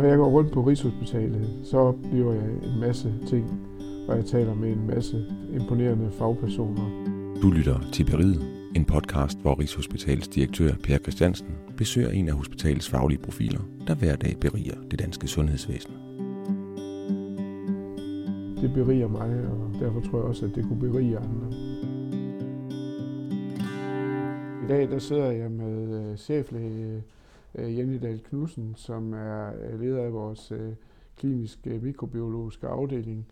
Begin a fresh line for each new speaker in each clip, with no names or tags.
Når jeg går rundt på Rigshospitalet, så oplever jeg en masse ting, og jeg taler med en masse imponerende fagpersoner.
Du lytter til Beriget, en podcast, hvor Rigshospitalets direktør Per Christiansen besøger en af hospitalets faglige profiler, der hver dag beriger det danske sundhedsvæsen.
Det beriger mig, og derfor tror jeg også, at det kunne berige andre. I dag der sidder jeg med øh, cheflæge øh, Jenny Dahl Knudsen, som er øh, leder af vores øh, kliniske øh, mikrobiologiske afdeling.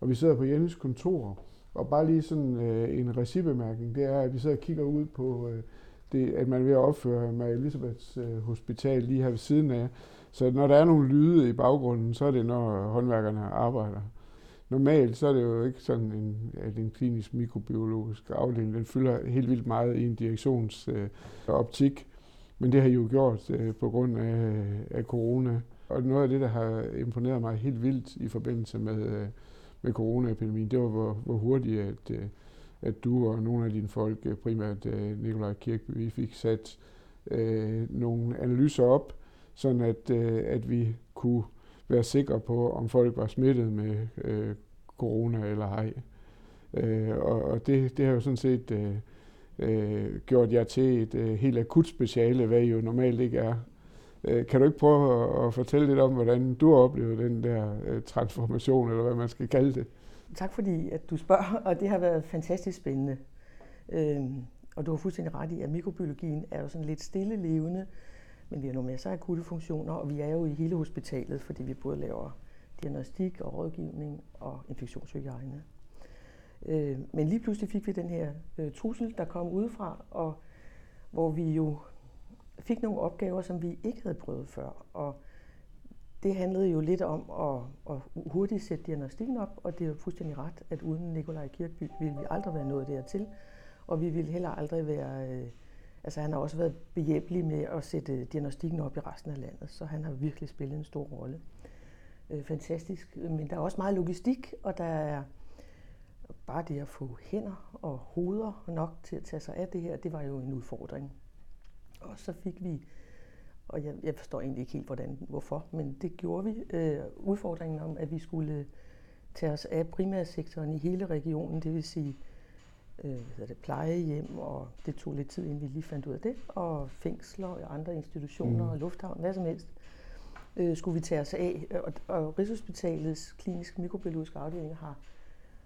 Og vi sidder på Jennys kontor, og bare lige sådan en recibemærkning, det er, at vi sidder og kigger ud på det, at man er ved at opføre med Elisabeths Hospital lige her ved siden af. Så når der er nogle lyde i baggrunden, så er det, når håndværkerne arbejder normalt så er det jo ikke sådan, en, at en klinisk mikrobiologisk afdeling, den fylder helt vildt meget i en direktionsoptik. Øh, men det har jo gjort øh, på grund af, øh, af corona. Og noget af det, der har imponeret mig helt vildt i forbindelse med, øh, med coronaepidemien, det var, hvor, hvor hurtigt, at, øh, at du og nogle af dine folk, øh, primært øh, Nikolaj Kirkby, vi fik sat øh, nogle analyser op, sådan at, øh, at vi kunne være sikre på, om folk var smittet med øh, corona eller ej. Øh, og og det, det har jo sådan set øh, øh, gjort jer til et øh, helt akut speciale, hvad I jo normalt ikke er. Øh, kan du ikke prøve at, at fortælle lidt om, hvordan du har oplevet den der øh, transformation, eller hvad man skal kalde det?
Tak fordi, at du spørger, og det har været fantastisk spændende. Øh, og du har fuldstændig ret i, at mikrobiologien er jo sådan lidt stille levende, men vi har nogle masser af akutte funktioner, og vi er jo i hele hospitalet, fordi vi både laver diagnostik og rådgivning og infektionshygiejne. Øh, men lige pludselig fik vi den her øh, trussel, der kom udefra, og hvor vi jo fik nogle opgaver, som vi ikke havde prøvet før. Og det handlede jo lidt om at, at hurtigt sætte diagnostikken op, og det er jo fuldstændig ret, at uden Nikolaj Kirkby ville vi aldrig være nået dertil, og vi ville heller aldrig være... Øh, altså han har også været behjælpelig med at sætte diagnostikken op i resten af landet, så han har virkelig spillet en stor rolle øh, fantastisk. Men der er også meget logistik, og der er bare det at få hænder og hoveder nok til at tage sig af det her, det var jo en udfordring. Og så fik vi, og jeg, jeg forstår egentlig ikke helt, hvordan, hvorfor, men det gjorde vi, øh, udfordringen om, at vi skulle tage os af primærsektoren i hele regionen, det vil sige øh, hvad det, plejehjem, og det tog lidt tid, inden vi lige fandt ud af det, og fængsler og andre institutioner mm. og lufthavn, hvad som helst øh, skulle vi tage os af. Og, og Rigshospitalets kliniske mikrobiologiske afdeling har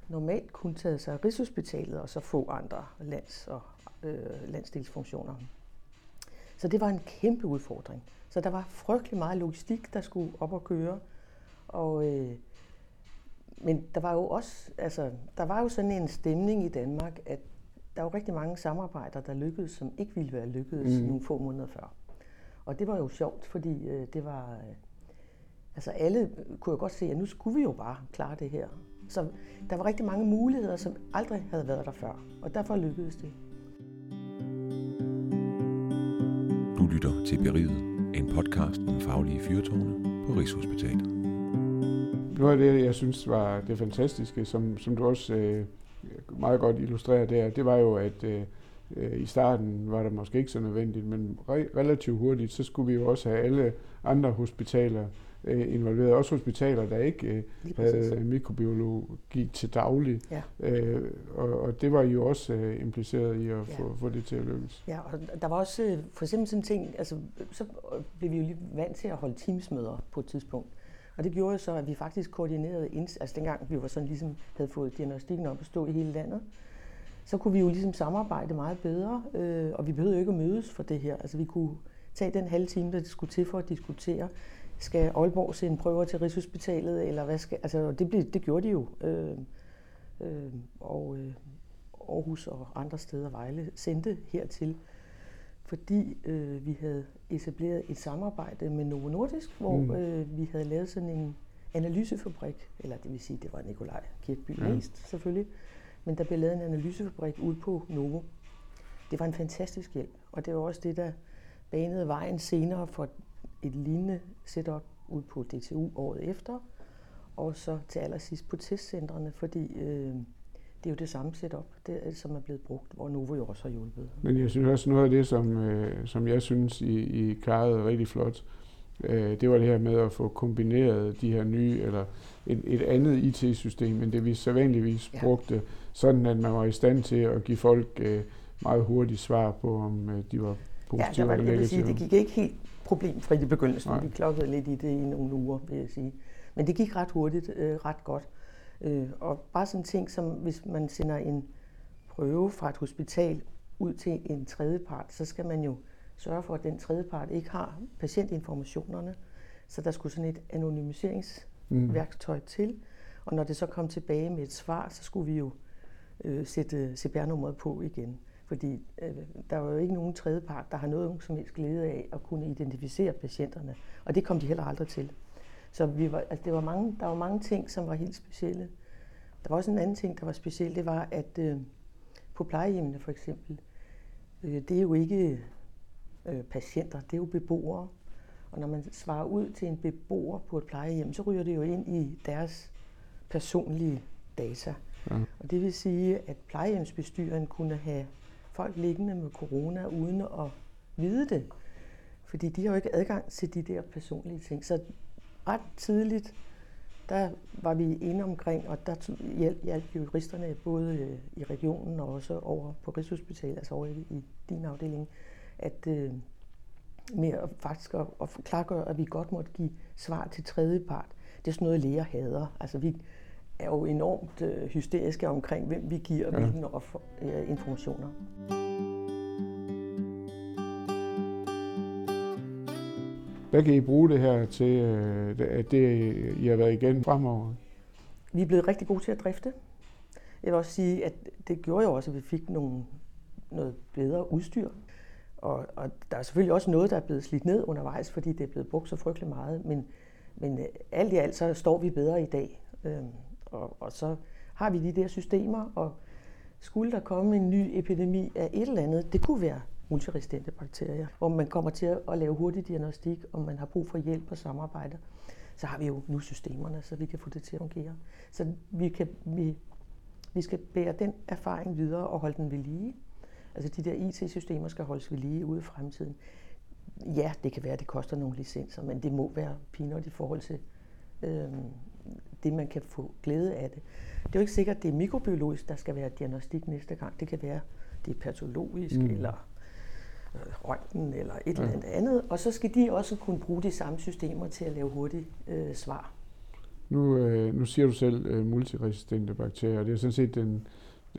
normalt kun taget sig af Rigshospitalet og så få andre lands- og øh, landsdelsfunktioner. Så det var en kæmpe udfordring. Så der var frygtelig meget logistik, der skulle op og køre. Og, øh, men der var jo også, altså, der var jo sådan en stemning i Danmark, at der var rigtig mange samarbejder, der lykkedes, som ikke ville være lykkedes mm. nogle få måneder før. Og det var jo sjovt, fordi øh, det var... Altså alle kunne jo godt se, at nu skulle vi jo bare klare det her. Så der var rigtig mange muligheder, som aldrig havde været der før. Og derfor lykkedes det.
Du lytter til Beriget, en podcast om faglige fyrtårne på Rigshospitalet.
Noget af det, jeg synes var det fantastiske, som, som du også øh, meget godt illustrerer der, det var jo, at Øh, I starten var det måske ikke så nødvendigt, men re- relativt hurtigt, så skulle vi jo også have alle andre hospitaler øh, involveret. Også hospitaler, der ikke øh, havde mikrobiologi til daglig. Ja. Øh, og, og det var jo også øh, impliceret i at ja. få, få det til at lykkes.
Ja, og der var også øh, for eksempel sådan ting, altså så blev vi jo lige vant til at holde teamsmøder på et tidspunkt. Og det gjorde så, at vi faktisk koordinerede, altså dengang vi var sådan ligesom havde fået diagnostikken op at stå i hele landet, så kunne vi jo ligesom samarbejde meget bedre, øh, og vi behøvede jo ikke at mødes for det her. Altså vi kunne tage den halve time, der det skulle til for at diskutere, skal Aalborg sende prøver til Rigshospitalet, eller hvad skal, altså det, blev, det gjorde de jo. Øh, øh, og øh, Aarhus og andre steder, Vejle, sendte hertil, fordi øh, vi havde etableret et samarbejde med Novo Nordisk, hvor mm. øh, vi havde lavet sådan en analysefabrik, eller det vil sige, det var Nikolaj Kirkby ja. mest selvfølgelig, men der blev lavet en analysefabrik ude på Novo. Det var en fantastisk hjælp, og det var også det, der banede vejen senere for et lignende setup ud på DTU året efter, og så til allersidst på testcentrene, fordi øh, det er jo det samme setup, det, som er blevet brugt, hvor Novo jo også har hjulpet.
Men jeg synes også noget af det, som, øh, som jeg synes, I, I klarede rigtig flot, Øh, det var det her med at få kombineret de her nye, eller et, et andet IT-system, end det vi sædvanligvis ja. brugte, sådan at man var i stand til at give folk øh, meget hurtigt svar på, om øh, de var positive
ja,
eller negative.
Sige, det gik ikke helt problemfrit i begyndelsen. Nej. Vi klokkede lidt i det i nogle uger, vil jeg sige. Men det gik ret hurtigt, øh, ret godt. Øh, og bare sådan en ting som, hvis man sender en prøve fra et hospital ud til en tredje part, så skal man jo sørge for, at den tredje part ikke har patientinformationerne. Så der skulle sådan et anonymiseringsværktøj mm. til. Og når det så kom tilbage med et svar, så skulle vi jo øh, sætte CPR-nummeret på igen. Fordi øh, der var jo ikke nogen tredje part, der har noget som helst glæde af at kunne identificere patienterne. Og det kom de heller aldrig til. Så vi var, altså det var mange, der var mange ting, som var helt specielle. Der var også en anden ting, der var speciel, det var, at øh, på plejehjemmene for eksempel, øh, det er jo ikke øh, patienter, det er jo beboere. Og når man svarer ud til en beboer på et plejehjem, så ryger det jo ind i deres personlige data. Ja. Og det vil sige, at plejehjemsbestyren kunne have folk liggende med corona uden at vide det. Fordi de har jo ikke adgang til de der personlige ting. Så ret tidligt, der var vi inde omkring, og der hjalp, hjalp juristerne både øh, i regionen og også over på Rigshospitalet, altså over i, i din afdeling, at øh, med at faktisk at, at klargøre, at vi godt måtte give svar til tredje part. Det er sådan noget, læger hader. Altså vi er jo enormt øh, hysteriske omkring, hvem vi giver ja. hvilke øh, informationer.
Hvad kan I bruge det her til, øh, at det I har været igen fremover?
Vi er blevet rigtig gode til at drifte. Jeg vil også sige, at det gjorde jo også, at vi fik nogle, noget bedre udstyr. Og, og der er selvfølgelig også noget, der er blevet slidt ned undervejs, fordi det er blevet brugt så frygtelig meget. Men, men øh, alt i alt, så står vi bedre i dag. Øhm, og, og så har vi de der systemer, og skulle der komme en ny epidemi af et eller andet, det kunne være multiresistente bakterier, hvor man kommer til at lave hurtig diagnostik, om man har brug for hjælp og samarbejde, så har vi jo nu systemerne, så vi kan få det til at fungere. Så vi, kan, vi, vi skal bære den erfaring videre og holde den ved lige. Altså de der IT-systemer skal holdes ved lige ude i fremtiden. Ja, det kan være, at det koster nogle licenser, men det må være peanut i forhold til øh, det, man kan få glæde af det. Det er jo ikke sikkert, at det er mikrobiologisk, der skal være diagnostik næste gang. Det kan være, det er patologisk, mm. eller øh, røntgen eller et ja. eller andet. Og så skal de også kunne bruge de samme systemer til at lave hurtige øh, svar.
Nu, øh, nu siger du selv øh, multiresistente bakterier, og det er sådan set den,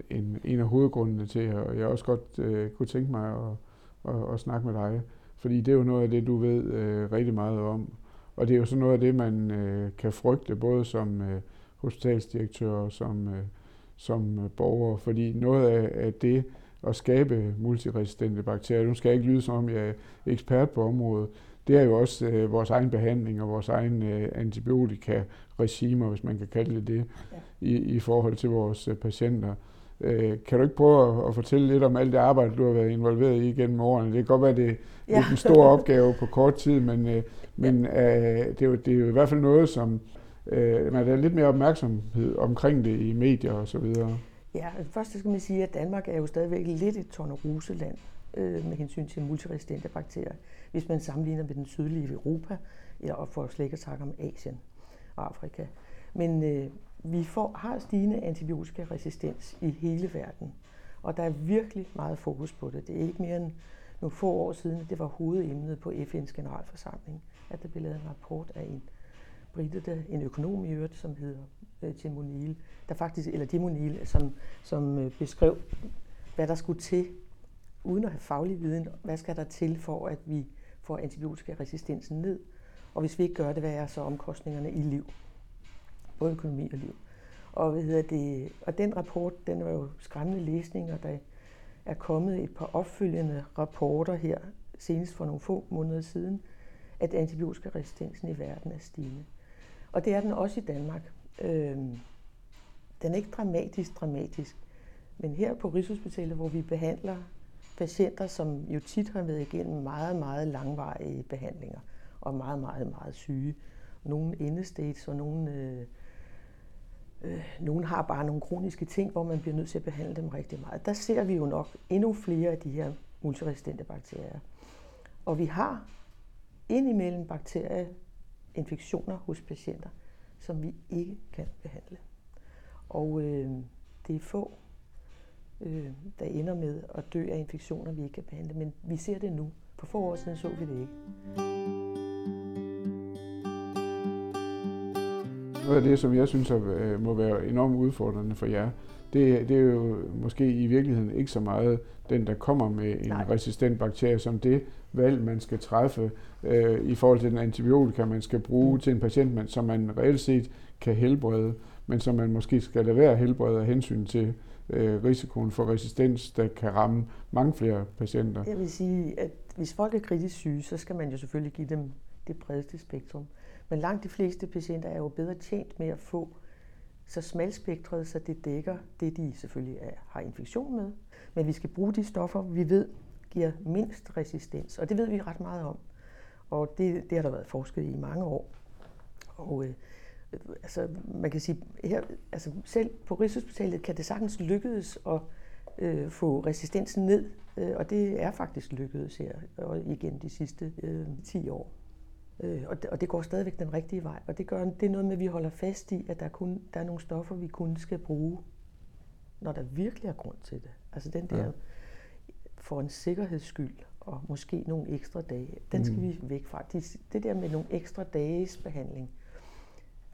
en, en af hovedgrundene til, og jeg også godt øh, kunne tænke mig at, at, at snakke med dig, fordi det er jo noget af det, du ved øh, rigtig meget om. Og det er jo sådan noget af det, man øh, kan frygte, både som øh, hospitalsdirektør og som, øh, som øh, borger, fordi noget af, af det, at skabe multiresistente bakterier. Nu skal jeg ikke lyde som om, jeg er ekspert på området. Det er jo også øh, vores egen behandling og vores egen øh, antibiotika-regimer, hvis man kan kalde det det, ja. i, i forhold til vores øh, patienter. Øh, kan du ikke prøve at, at fortælle lidt om alt det arbejde, du har været involveret i gennem årene? Det kan godt være, det, ja. er en stor opgave på kort tid, men, øh, men øh, det, er jo, det er jo i hvert fald noget, som øh, man er lidt mere opmærksomhed omkring det i medier og så videre.
Ja, først skal man sige, at Danmark er jo stadigvæk lidt et torneroseland øh, med hensyn til multiresistente bakterier, hvis man sammenligner med den sydlige Europa, eller for slet ikke at snakke om Asien og Afrika. Men øh, vi får, har stigende antibiotikaresistens i hele verden, og der er virkelig meget fokus på det. Det er ikke mere end nogle få år siden, det var hovedemnet på FN's generalforsamling, at der blev lavet en rapport af en brite, en økonom i øvrigt, som hedder øh, Tim O'Neill, der faktisk, eller Tim O'Neill, som, som øh, beskrev, hvad der skulle til, uden at have faglig viden, hvad skal der til for, at vi får antibiotikaresistensen ned, og hvis vi ikke gør det, hvad er så omkostningerne i liv? Både økonomi og liv. Og, hvad hedder det, og den rapport, den var jo skræmmende læsning, og der er kommet et par opfølgende rapporter her, senest for nogle få måneder siden, at antibiotikaresistensen i verden er stigende. Og det er den også i Danmark. Øhm, den er ikke dramatisk dramatisk, men her på Rigshospitalet, hvor vi behandler patienter, som jo tit har været igennem meget, meget langvarige behandlinger, og meget, meget, meget syge. Nogle endestates, og nogle, øh, øh, nogle har bare nogle kroniske ting, hvor man bliver nødt til at behandle dem rigtig meget. Der ser vi jo nok endnu flere af de her multiresistente bakterier. Og vi har indimellem bakterieinfektioner hos patienter, som vi ikke kan behandle. Og øh, det er få, øh, der ender med at dø af infektioner, vi ikke kan behandle. Men vi ser det nu. For få år siden så vi det ikke.
Noget af det, som jeg synes er, øh, må være enormt udfordrende for jer, det, det er jo måske i virkeligheden ikke så meget den, der kommer med en Nej. resistent bakterie, som det valg, man skal træffe øh, i forhold til den antibiotika, man skal bruge mm. til en patient, man, som man reelt set kan helbrede, men som man måske skal lade være at helbrede af hensyn til øh, risikoen for resistens, der kan ramme mange flere patienter.
Jeg vil sige, at hvis folk er kritisk syge, så skal man jo selvfølgelig give dem det bredeste spektrum. Men langt de fleste patienter er jo bedre tjent med at få så smalspektret, så det dækker det, de selvfølgelig er, har infektion med. Men vi skal bruge de stoffer, vi ved giver mindst resistens, og det ved vi ret meget om. Og det, det har der været forsket i mange år. Og øh, altså, man kan sige, her, altså, selv på Rigshospitalet kan det sagtens lykkedes at øh, få resistensen ned, øh, og det er faktisk lykkedes her og igen de sidste øh, 10 år. Øh, og, det, og det går stadigvæk den rigtige vej, og det, gør, det er noget med, at vi holder fast i, at der, kun, der er nogle stoffer, vi kun skal bruge, når der virkelig er grund til det. Altså den der, ja. for en sikkerheds skyld, og måske nogle ekstra dage, den skal mm. vi væk fra. Det der med nogle ekstra dages behandling,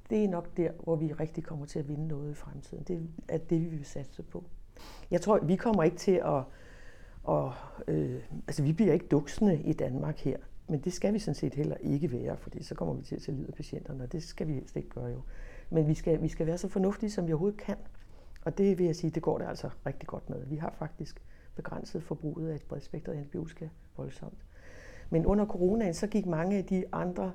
det er nok der, hvor vi rigtig kommer til at vinde noget i fremtiden. Det er det, vi vil satse på. Jeg tror, vi kommer ikke til at... Og, øh, altså, vi bliver ikke duksende i Danmark her. Men det skal vi sådan set heller ikke være, fordi så kommer vi til at tage livet af patienterne, og det skal vi helst ikke gøre jo. Men vi skal, vi skal være så fornuftige, som vi overhovedet kan. Og det vil jeg sige, det går det altså rigtig godt med. Vi har faktisk begrænset forbruget af et bredt antibiotika voldsomt. Men under coronaen, så gik mange af de andre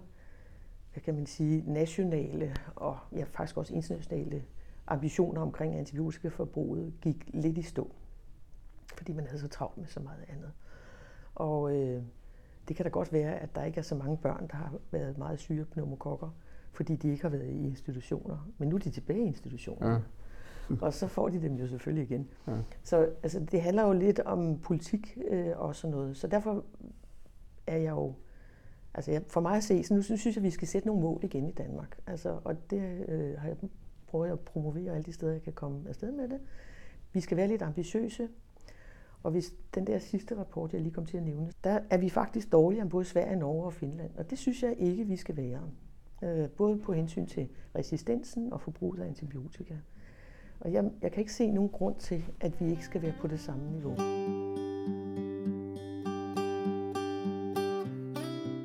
hvad kan man sige, nationale og ja, faktisk også internationale ambitioner omkring antibiotikaforbruget gik lidt i stå. Fordi man havde så travlt med så meget andet. Og øh, det kan da godt være, at der ikke er så mange børn, der har været meget syge pneumokokker, fordi de ikke har været i institutioner. Men nu er de tilbage i institutioner. Ja. og så får de dem jo selvfølgelig igen. Ja. Så altså, det handler jo lidt om politik øh, og sådan noget. Så derfor er jeg jo Altså jeg, for mig at se, så nu synes jeg, at vi skal sætte nogle mål igen i Danmark. Altså, og det øh, har jeg prøvet at promovere alle de steder, jeg kan komme afsted med det. Vi skal være lidt ambitiøse. Og hvis den der sidste rapport, jeg lige kom til at nævne, der er vi faktisk dårligere end både Sverige, Norge og Finland. Og det synes jeg ikke, vi skal være. Øh, både på hensyn til resistensen og forbruget af antibiotika. Og jeg, jeg kan ikke se nogen grund til, at vi ikke skal være på det samme niveau.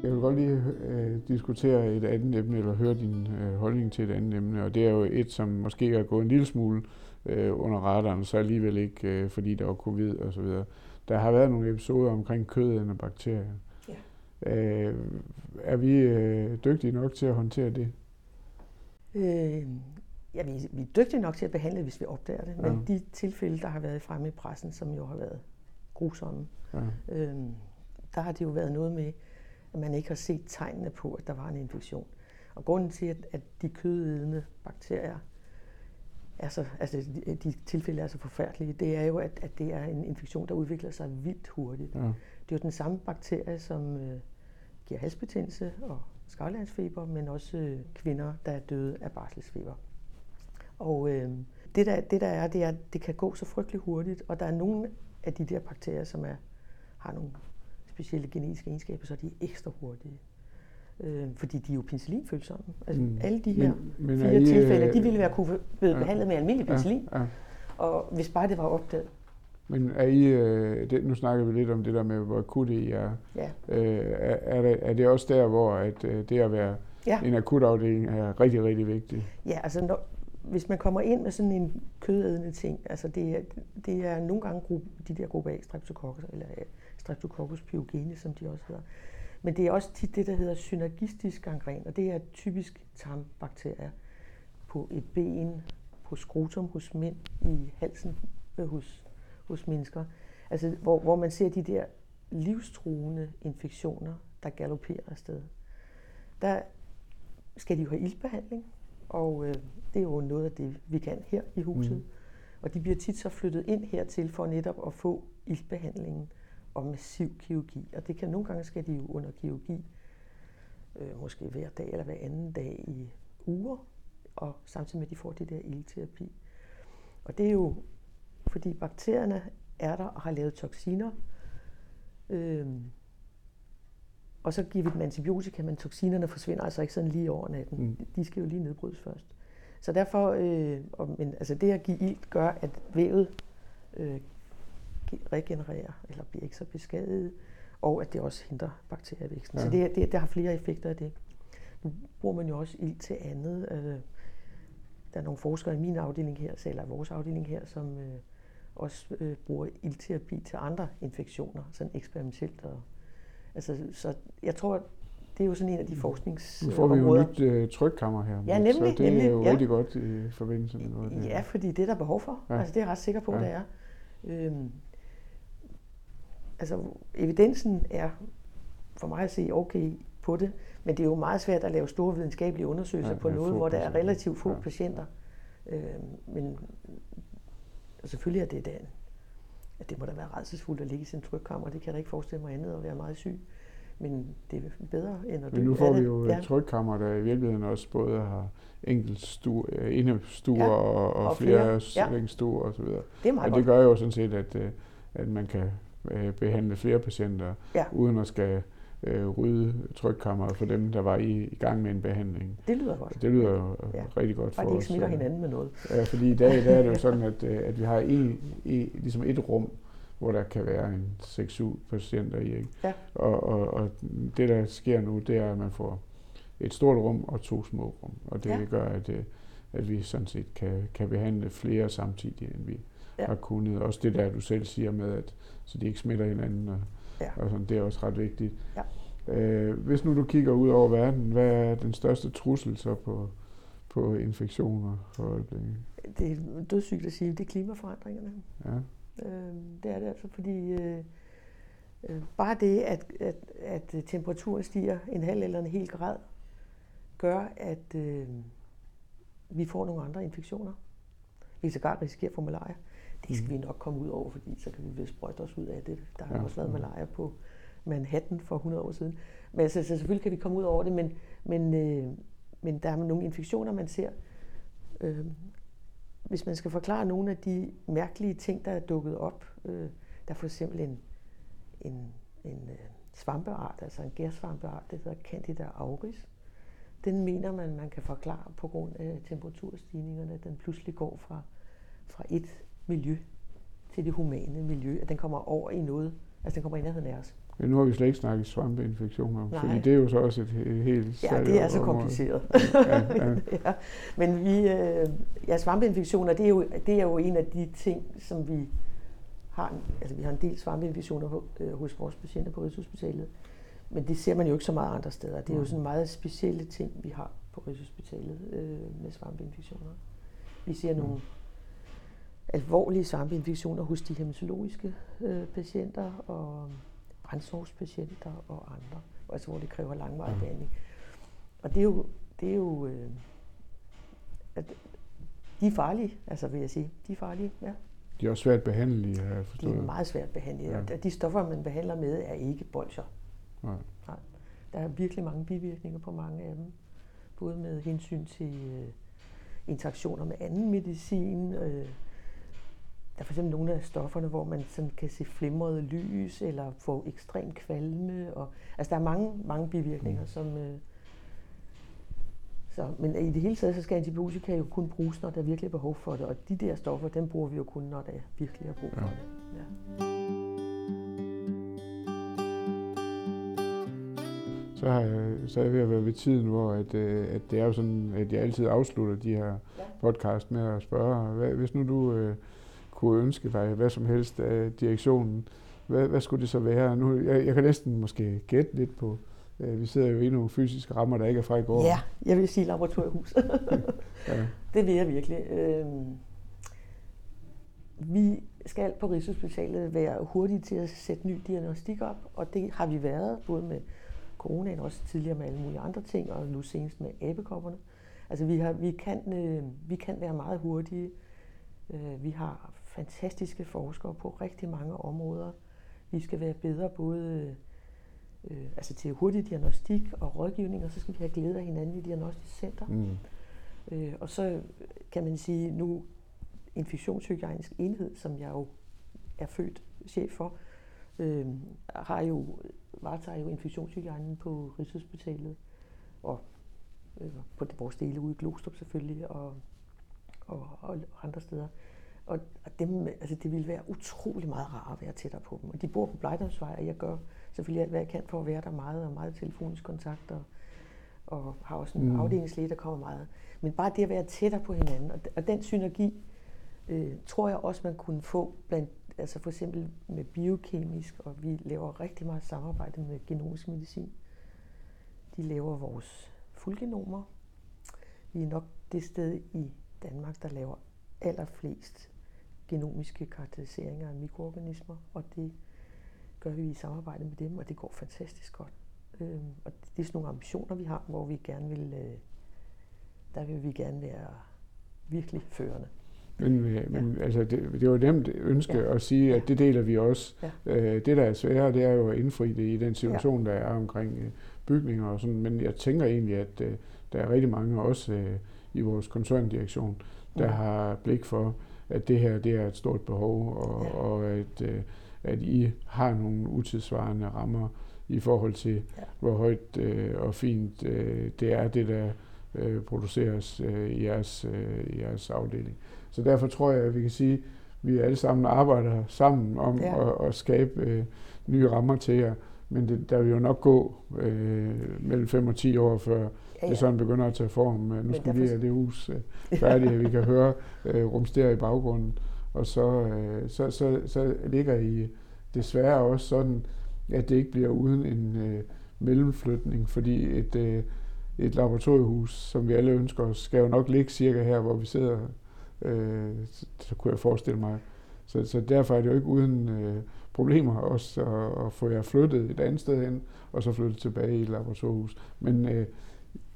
Jeg vil godt lige øh, diskutere et andet emne, eller høre din øh, holdning til et andet emne, og det er jo et, som måske er gået en lille smule øh, under radaren, så alligevel ikke, øh, fordi der var covid og så videre. Der har været nogle episoder omkring kødædende bakterier. Ja. Øh, er vi øh, dygtige nok til at håndtere det?
Øh, ja, vi, vi er dygtige nok til at behandle hvis vi opdager det, men ja. de tilfælde, der har været fremme i pressen, som jo har været grusomme, ja. øh, der har det jo været noget med, at man ikke har set tegnene på, at der var en infektion. Og grunden til, at, at de kødædende bakterier er så, altså de, de tilfælde er så forfærdelige, det er jo, at, at det er en infektion, der udvikler sig vildt hurtigt. Ja. Det er jo den samme bakterie, som øh, giver halsbetændelse og skavlandsfeber, men også øh, kvinder, der er døde af barselsfeber. Og øh, det, der, det der er, det er, at det kan gå så frygtelig hurtigt, og der er nogle af de der bakterier, som er, har nogle specielle genetiske egenskaber, så er de ekstra hurtige. Øh, fordi de er jo penicillinfølsomme. Altså, mm. Alle de her men, men fire I, tilfælde, de ville være kunne blive ja, behandlet med almindelig penicillin. Ja, ja. Og hvis bare det var opdaget.
Men er I, øh, det, nu snakker vi lidt om det der med, hvor akut I er. Ja. Øh, er, er, det, er det også der, hvor at, øh, det at være ja. en akutafdeling er rigtig, rigtig vigtigt?
Ja, altså når, hvis man kommer ind med sådan en kødædende ting, altså det, er, det er nogle gange gruppe, de der gruppe A streptokokker, eller Streptococcus pyogenes, som de også hedder. Men det er også tit det, der hedder synergistisk gangren, og det er typisk tarmbakterier på et ben, på skrotum hos mænd, i halsen øh, hos, hos mennesker. Altså, hvor, hvor man ser de der livstruende infektioner, der galopperer afsted. Der skal de jo have ildbehandling, og øh, det er jo noget af det, vi kan her i huset. Mm. Og de bliver tit så flyttet ind hertil for netop at få ildbehandlingen og massiv kirurgi. Og det kan nogle gange skal de jo under kirurgi øh, måske hver dag eller hver anden dag i uger, og samtidig med, at de får det der ildterapi. Og det er jo, fordi bakterierne er der og har lavet toksiner, øh, og så giver vi dem antibiotika, men toksinerne forsvinder altså ikke sådan lige over natten. Mm. De skal jo lige nedbrydes først. Så derfor, øh, og, men, altså det at give ilt gør, at vævet øh, regenererer, eller bliver ikke så beskadiget, og at det også hindrer bakterievæksten. Ja. Så det, det, det har flere effekter af det. Nu bruger man jo også ilt til andet. Øh, der er nogle forskere i min afdeling her, eller vores afdeling her, som øh, også øh, bruger ildterapi til andre infektioner, sådan eksperimentelt. Og, altså, så jeg tror, det er jo sådan en af de forskningsområder.
Nu får vi jo et nyt uh, trykkammer her.
Ja, nemlig.
Så det
nemlig,
er jo
ja.
rigtig godt i forbindelse med noget.
Ja, fordi det er der behov for. Ja. Altså, det er jeg ret sikker på, ja. det er. Øhm, altså, evidensen er for mig at se okay på det, men det er jo meget svært at lave store videnskabelige undersøgelser ja, på noget, hvor der er relativt få ja. patienter. Øhm, men og selvfølgelig er det, det, at det må da være redselsfuldt at ligge i sin trykkammer. Det kan jeg da ikke forestille mig andet at være meget syg. Men det er bedre end at dø
Men nu får vi jo ja. trykkammer, der i virkeligheden også både har enkeltstuer, indestuer ja. og, og, og flere, flere ja. og så videre.
Det er meget
og det gør jo sådan set, at, øh, at man kan øh, behandle flere patienter, ja. uden at skal øh, rydde trykkammeret for dem, der var i, i gang med en behandling.
Det lyder godt.
Det lyder jo ja. rigtig godt
for os.
Bare de
ikke smitter hinanden med noget.
Ja, fordi i dag der er det jo sådan, at, at vi har en, en, ligesom et rum, hvor der kan være en 6-7 patienter i. Ikke? Ja. Og, og, og det, der sker nu, det er, at man får et stort rum og to små rum. Og det ja. gør, at, at vi sådan set kan, kan behandle flere samtidig, end vi ja. har kunnet. Også det der, du selv siger med, at så de ikke smitter hinanden. Og, ja. og sådan, det er også ret vigtigt. Ja. Øh, hvis nu du kigger ud over verden, hvad er den største trussel så på, på infektioner for øjeblikket?
Det er dødssygt at sige, det er klimaforandringerne. Ja. Øh, det er det altså, fordi øh, øh, bare det, at, at, at temperaturen stiger en halv eller en hel grad, gør, at øh, vi får nogle andre infektioner. Vi kan sågar risikere at få malaria. Det skal mm. vi nok komme ud over, fordi så kan vi vist sprøjte os ud af det. Der har ja. også været malaria på Manhattan for 100 år siden. Men altså, så selvfølgelig kan vi komme ud over det, men, men, øh, men der er nogle infektioner, man ser. Øh, hvis man skal forklare nogle af de mærkelige ting, der er dukket op, øh, der er for eksempel en, en, en øh, svampeart, altså en gærsvampeart, det hedder Candida auris. Den mener man, man kan forklare på grund af temperaturstigningerne, at den pludselig går fra, fra et miljø til det humane miljø, at den kommer over i noget, altså den kommer i nærheden af os.
Men nu har vi slet ikke snakket svampeinfektioner, Nej. fordi det er jo så også et helt
Ja, det er så kompliceret. Ja, ja. ja. Men vi, øh, ja, svampeinfektioner, det er, jo, det er jo en af de ting, som vi har. Altså, vi har en del svampeinfektioner øh, hos vores patienter på Rigshospitalet. Men det ser man jo ikke så meget andre steder. Det er jo sådan meget specielle ting, vi har på Rigshospitalet øh, med svampeinfektioner. Vi ser mm. nogle alvorlige svampeinfektioner hos de hematologiske øh, patienter, og brændsovspatienter og andre, altså hvor det kræver langvarig behandling. Og det er jo, det er jo øh, at de er farlige, altså vil jeg sige. De er farlige, ja.
De er også svært behandlige, har jeg
forstået. De er meget svært behandlige, ja. og de stoffer, man behandler med, er ikke bolcher. Nej. Nej. Der er virkelig mange bivirkninger på mange af dem. Både med hensyn til øh, interaktioner med anden medicin, øh, der er for eksempel nogle af stofferne, hvor man sådan kan se flimrede lys, eller få ekstrem kvalme. Og, altså der er mange, mange bivirkninger, mm. som... Øh, så, men i det hele taget, så skal antibiotika jo kun bruges, når der er virkelig behov for det. Og de der stoffer, dem bruger vi jo kun, når der virkelig er brug for ja. det. Ja.
Så, har jeg, så er jeg ved at være ved tiden, hvor at, øh, at det er jo sådan, at jeg altid afslutter de her podcast med at spørge, hvad, hvis nu du øh, kunne ønske dig hvad som helst af direktionen, hvad, hvad skulle det så være? Nu, jeg, jeg kan næsten måske gætte lidt på, øh, vi sidder jo i nogle fysiske rammer, der ikke er fra i går.
Ja, jeg vil sige laboratoriehus. ja. Det vil jeg virkelig. Øh, vi skal på Rigshospitalet være hurtige til at sætte ny diagnostik op, og det har vi været, både med coronaen, og også tidligere med alle mulige andre ting, og nu senest med abekopperne. Altså vi, har, vi, kan, øh, vi kan være meget hurtige. Øh, vi har fantastiske forskere på rigtig mange områder. Vi skal være bedre både øh, altså til hurtig diagnostik og rådgivning, og så skal vi have glæde af hinanden i diagnostisk center. Mm. Øh, og så kan man sige, nu infektionshygiejnisk enhed, som jeg jo er født chef for, øh, har jo, varetager jo infektionshygiejnen på Rigshospitalet, og øh, på vores dele ude i Glostrup selvfølgelig, og, og, og andre steder. Og, og dem, altså det ville være utrolig meget rart at være tættere på dem. Og de bor på Blejdomsvej, og jeg gør selvfølgelig alt, hvad jeg kan for at være der meget, og meget telefonisk kontakt, og, og har også en mm. afdelingslæge, der kommer meget. Men bare det at være tættere på hinanden, og, og den synergi, øh, tror jeg også, man kunne få blandt, altså for eksempel med biokemisk, og vi laver rigtig meget samarbejde med genomisk medicin. De laver vores fuldgenomer. Vi er nok det sted i Danmark, der laver allerflest genomiske karakteriseringer af mikroorganismer, og det gør vi i samarbejde med dem, og det går fantastisk godt. Øhm, og det er sådan nogle ambitioner, vi har, hvor vi gerne vil, øh, der vil vi gerne være virkelig førende.
Men, øh, men ja. altså, det, det var nemt ønske ja. at sige, at det deler vi også. Ja. Øh, det, der er svære, det er jo at indfri det i den situation, ja. der er omkring øh, bygninger og sådan. Men jeg tænker egentlig, at øh, der er rigtig mange også øh, i vores koncerndirektion, der ja. har blik for, at det her det er et stort behov, og, ja. og at, øh, at I har nogle utidsvarende rammer i forhold til, ja. hvor højt øh, og fint øh, det er, det der øh, produceres øh, i, jeres, øh, i jeres afdeling. Så derfor tror jeg, at vi kan sige, at vi alle sammen arbejder sammen om ja. at, at skabe øh, nye rammer til jer. Men det, der vil jo nok gå øh, mellem 5 og 10 år, før ja, det sådan begynder at tage form. Nu skal vi have det hus øh, færdigt, at vi kan høre øh, rumstere i baggrunden. Og så, øh, så, så, så ligger I desværre også sådan, at det ikke bliver uden en øh, mellemflytning, fordi et, øh, et laboratoriehus, som vi alle ønsker os, skal jo nok ligge cirka her, hvor vi sidder, øh, så, så kunne jeg forestille mig. Så, så derfor er det jo ikke uden øh, problemer også at, at få jer flyttet et andet sted hen, og så flyttet tilbage i et laboratoriehus. Men øh,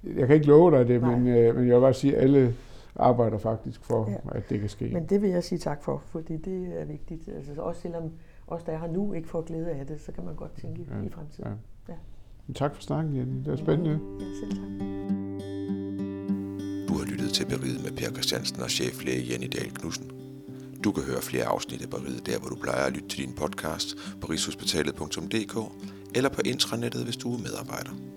jeg kan ikke love dig det, men, øh, men jeg vil bare sige, at alle arbejder faktisk for, ja. at det kan ske.
Men det vil jeg sige tak for, fordi det er vigtigt. Altså, også selvom os, der er her nu, ikke får glæde af det, så kan man godt tænke ja. i fremtiden. Ja.
Ja. Tak for snakken, Jenny. Det var spændende.
Ja, selv tak.
Du har lyttet til Beriget med Per Christiansen og cheflæge Jenny Dahl Knudsen. Du kan høre flere afsnit af Beriget der, hvor du plejer at lytte til din podcast på rigshospitalet.dk eller på intranettet, hvis du er medarbejder.